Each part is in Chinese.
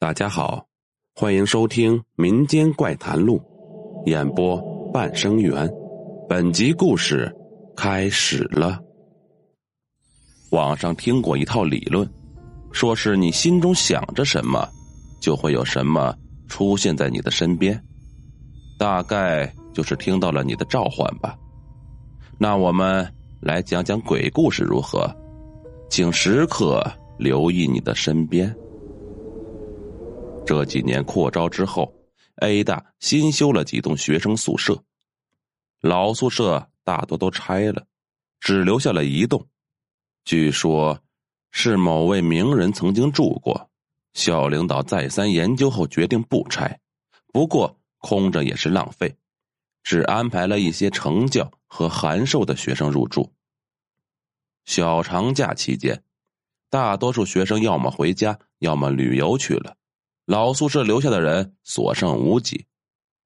大家好，欢迎收听《民间怪谈录》，演播半生缘。本集故事开始了。网上听过一套理论，说是你心中想着什么，就会有什么出现在你的身边，大概就是听到了你的召唤吧。那我们来讲讲鬼故事如何？请时刻留意你的身边。这几年扩招之后，A 大新修了几栋学生宿舍，老宿舍大多都拆了，只留下了一栋。据说，是某位名人曾经住过，校领导再三研究后决定不拆。不过空着也是浪费，只安排了一些成教和函授的学生入住。小长假期间，大多数学生要么回家，要么旅游去了。老宿舍留下的人所剩无几，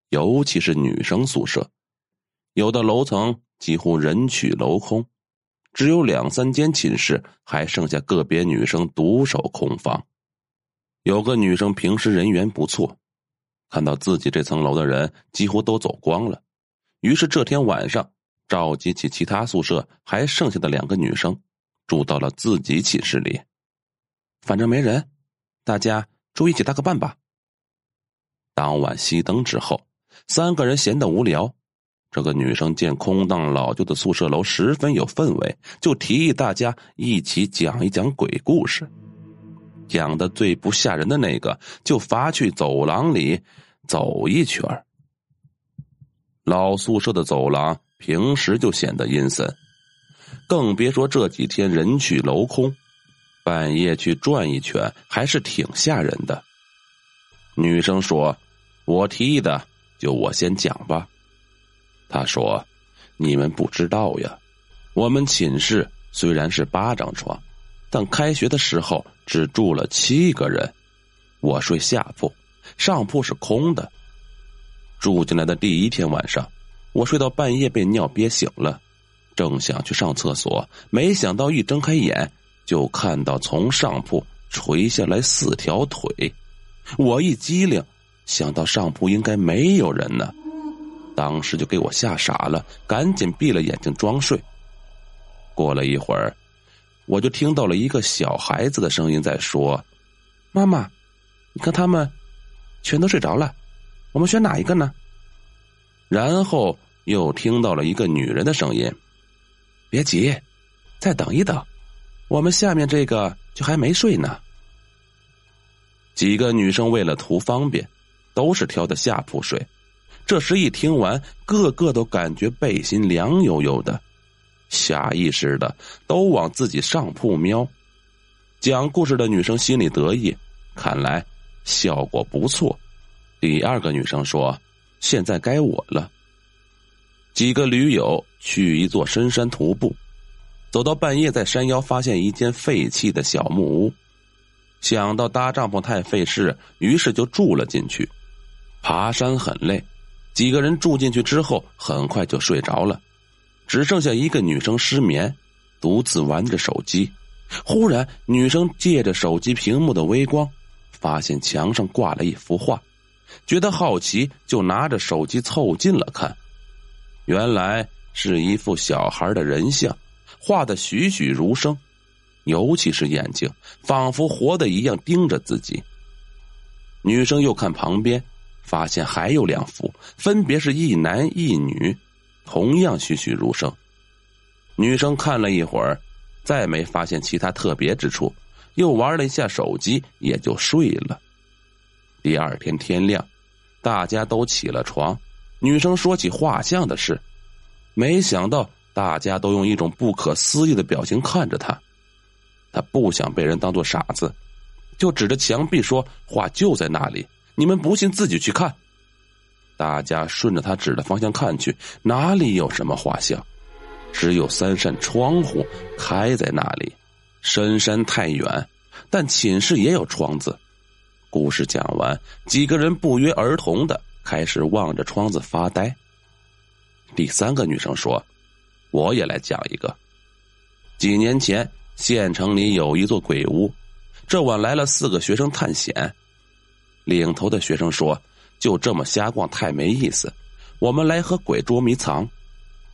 尤其是女生宿舍，有的楼层几乎人去楼空，只有两三间寝室还剩下个别女生独守空房。有个女生平时人缘不错，看到自己这层楼的人几乎都走光了，于是这天晚上召集起其他宿舍还剩下的两个女生，住到了自己寝室里。反正没人，大家。住一起搭个伴吧。当晚熄灯之后，三个人闲得无聊。这个女生见空荡老旧的宿舍楼十分有氛围，就提议大家一起讲一讲鬼故事。讲的最不吓人的那个，就罚去走廊里走一圈老宿舍的走廊平时就显得阴森，更别说这几天人去楼空。半夜去转一圈还是挺吓人的。女生说：“我提议的，就我先讲吧。”她说：“你们不知道呀，我们寝室虽然是八张床，但开学的时候只住了七个人。我睡下铺，上铺是空的。住进来的第一天晚上，我睡到半夜被尿憋醒了，正想去上厕所，没想到一睁开眼。”就看到从上铺垂下来四条腿，我一激灵，想到上铺应该没有人呢，当时就给我吓傻了，赶紧闭了眼睛装睡。过了一会儿，我就听到了一个小孩子的声音在说：“妈妈，你看他们全都睡着了，我们选哪一个呢？”然后又听到了一个女人的声音：“别急，再等一等。”我们下面这个就还没睡呢。几个女生为了图方便，都是挑的下铺睡。这时一听完，个个都感觉背心凉悠悠的，下意识的都往自己上铺瞄。讲故事的女生心里得意，看来效果不错。第二个女生说：“现在该我了。”几个驴友去一座深山徒步。走到半夜，在山腰发现一间废弃的小木屋，想到搭帐篷太费事，于是就住了进去。爬山很累，几个人住进去之后，很快就睡着了，只剩下一个女生失眠，独自玩着手机。忽然，女生借着手机屏幕的微光，发现墙上挂了一幅画，觉得好奇，就拿着手机凑近了看，原来是一幅小孩的人像。画的栩栩如生，尤其是眼睛，仿佛活的一样盯着自己。女生又看旁边，发现还有两幅，分别是一男一女，同样栩栩如生。女生看了一会儿，再没发现其他特别之处，又玩了一下手机，也就睡了。第二天天亮，大家都起了床，女生说起画像的事，没想到。大家都用一种不可思议的表情看着他，他不想被人当做傻子，就指着墙壁说：“画就在那里，你们不信自己去看。”大家顺着他指的方向看去，哪里有什么画像，只有三扇窗户开在那里。深山太远，但寝室也有窗子。故事讲完，几个人不约而同的开始望着窗子发呆。第三个女生说。我也来讲一个。几年前，县城里有一座鬼屋，这晚来了四个学生探险。领头的学生说：“就这么瞎逛太没意思，我们来和鬼捉迷藏。”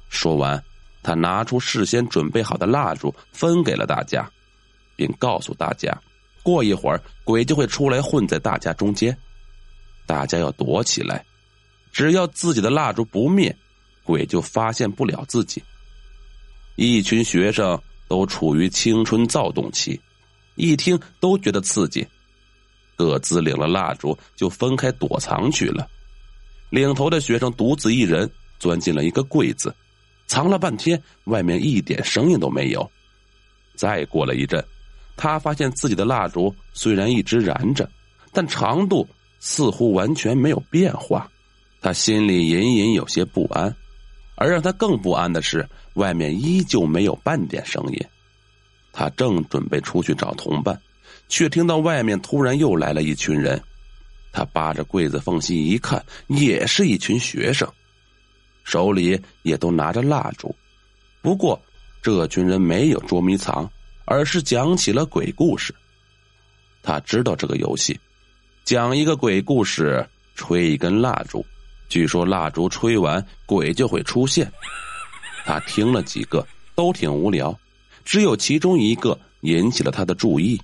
说完，他拿出事先准备好的蜡烛，分给了大家，并告诉大家：“过一会儿，鬼就会出来混在大家中间，大家要躲起来。只要自己的蜡烛不灭，鬼就发现不了自己。”一群学生都处于青春躁动期，一听都觉得刺激。各自领了蜡烛，就分开躲藏去了。领头的学生独自一人钻进了一个柜子，藏了半天，外面一点声音都没有。再过了一阵，他发现自己的蜡烛虽然一直燃着，但长度似乎完全没有变化。他心里隐隐有些不安，而让他更不安的是，外面依旧没有半点声音。他正准备出去找同伴。却听到外面突然又来了一群人，他扒着柜子缝隙一看，也是一群学生，手里也都拿着蜡烛。不过，这群人没有捉迷藏，而是讲起了鬼故事。他知道这个游戏，讲一个鬼故事，吹一根蜡烛，据说蜡烛吹完，鬼就会出现。他听了几个，都挺无聊，只有其中一个引起了他的注意。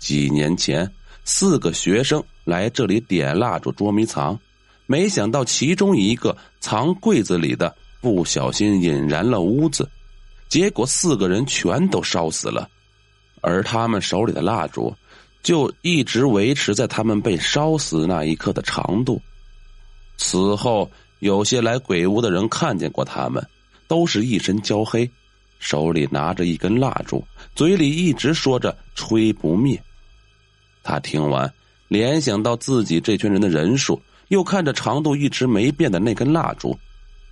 几年前，四个学生来这里点蜡烛捉迷藏，没想到其中一个藏柜子里的不小心引燃了屋子，结果四个人全都烧死了，而他们手里的蜡烛就一直维持在他们被烧死那一刻的长度。此后，有些来鬼屋的人看见过他们，都是一身焦黑，手里拿着一根蜡烛，嘴里一直说着“吹不灭”。他听完，联想到自己这群人的人数，又看着长度一直没变的那根蜡烛，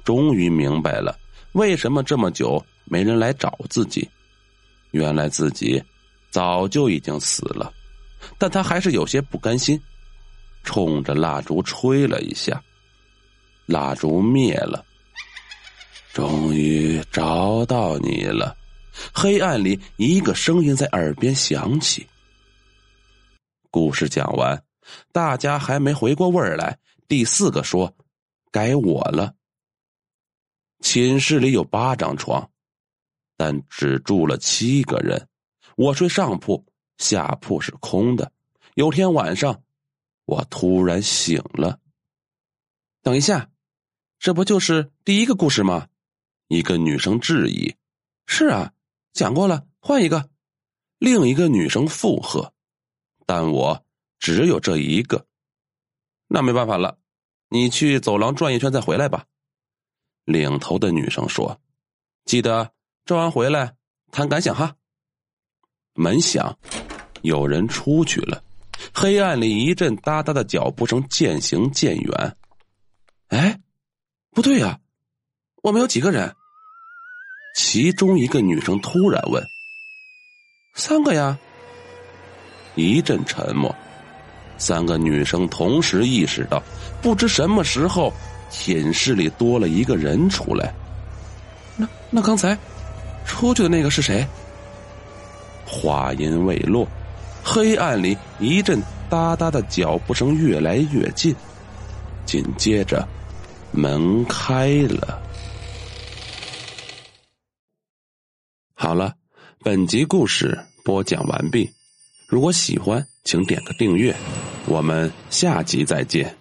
终于明白了为什么这么久没人来找自己。原来自己早就已经死了，但他还是有些不甘心，冲着蜡烛吹了一下，蜡烛灭了。终于找到你了，黑暗里一个声音在耳边响起。故事讲完，大家还没回过味儿来。第四个说：“该我了。”寝室里有八张床，但只住了七个人。我睡上铺，下铺是空的。有天晚上，我突然醒了。等一下，这不就是第一个故事吗？一个女生质疑：“是啊，讲过了，换一个。”另一个女生附和。但我只有这一个，那没办法了，你去走廊转一圈再回来吧。领头的女生说：“记得转完回来谈感想哈。”门响，有人出去了。黑暗里一阵哒哒的脚步声渐行渐远。哎，不对呀，我们有几个人？其中一个女生突然问：“三个呀。”一阵沉默，三个女生同时意识到，不知什么时候寝室里多了一个人出来。那那刚才出去的那个是谁？话音未落，黑暗里一阵哒哒的脚步声越来越近，紧接着门开了。好了，本集故事播讲完毕。如果喜欢，请点个订阅，我们下集再见。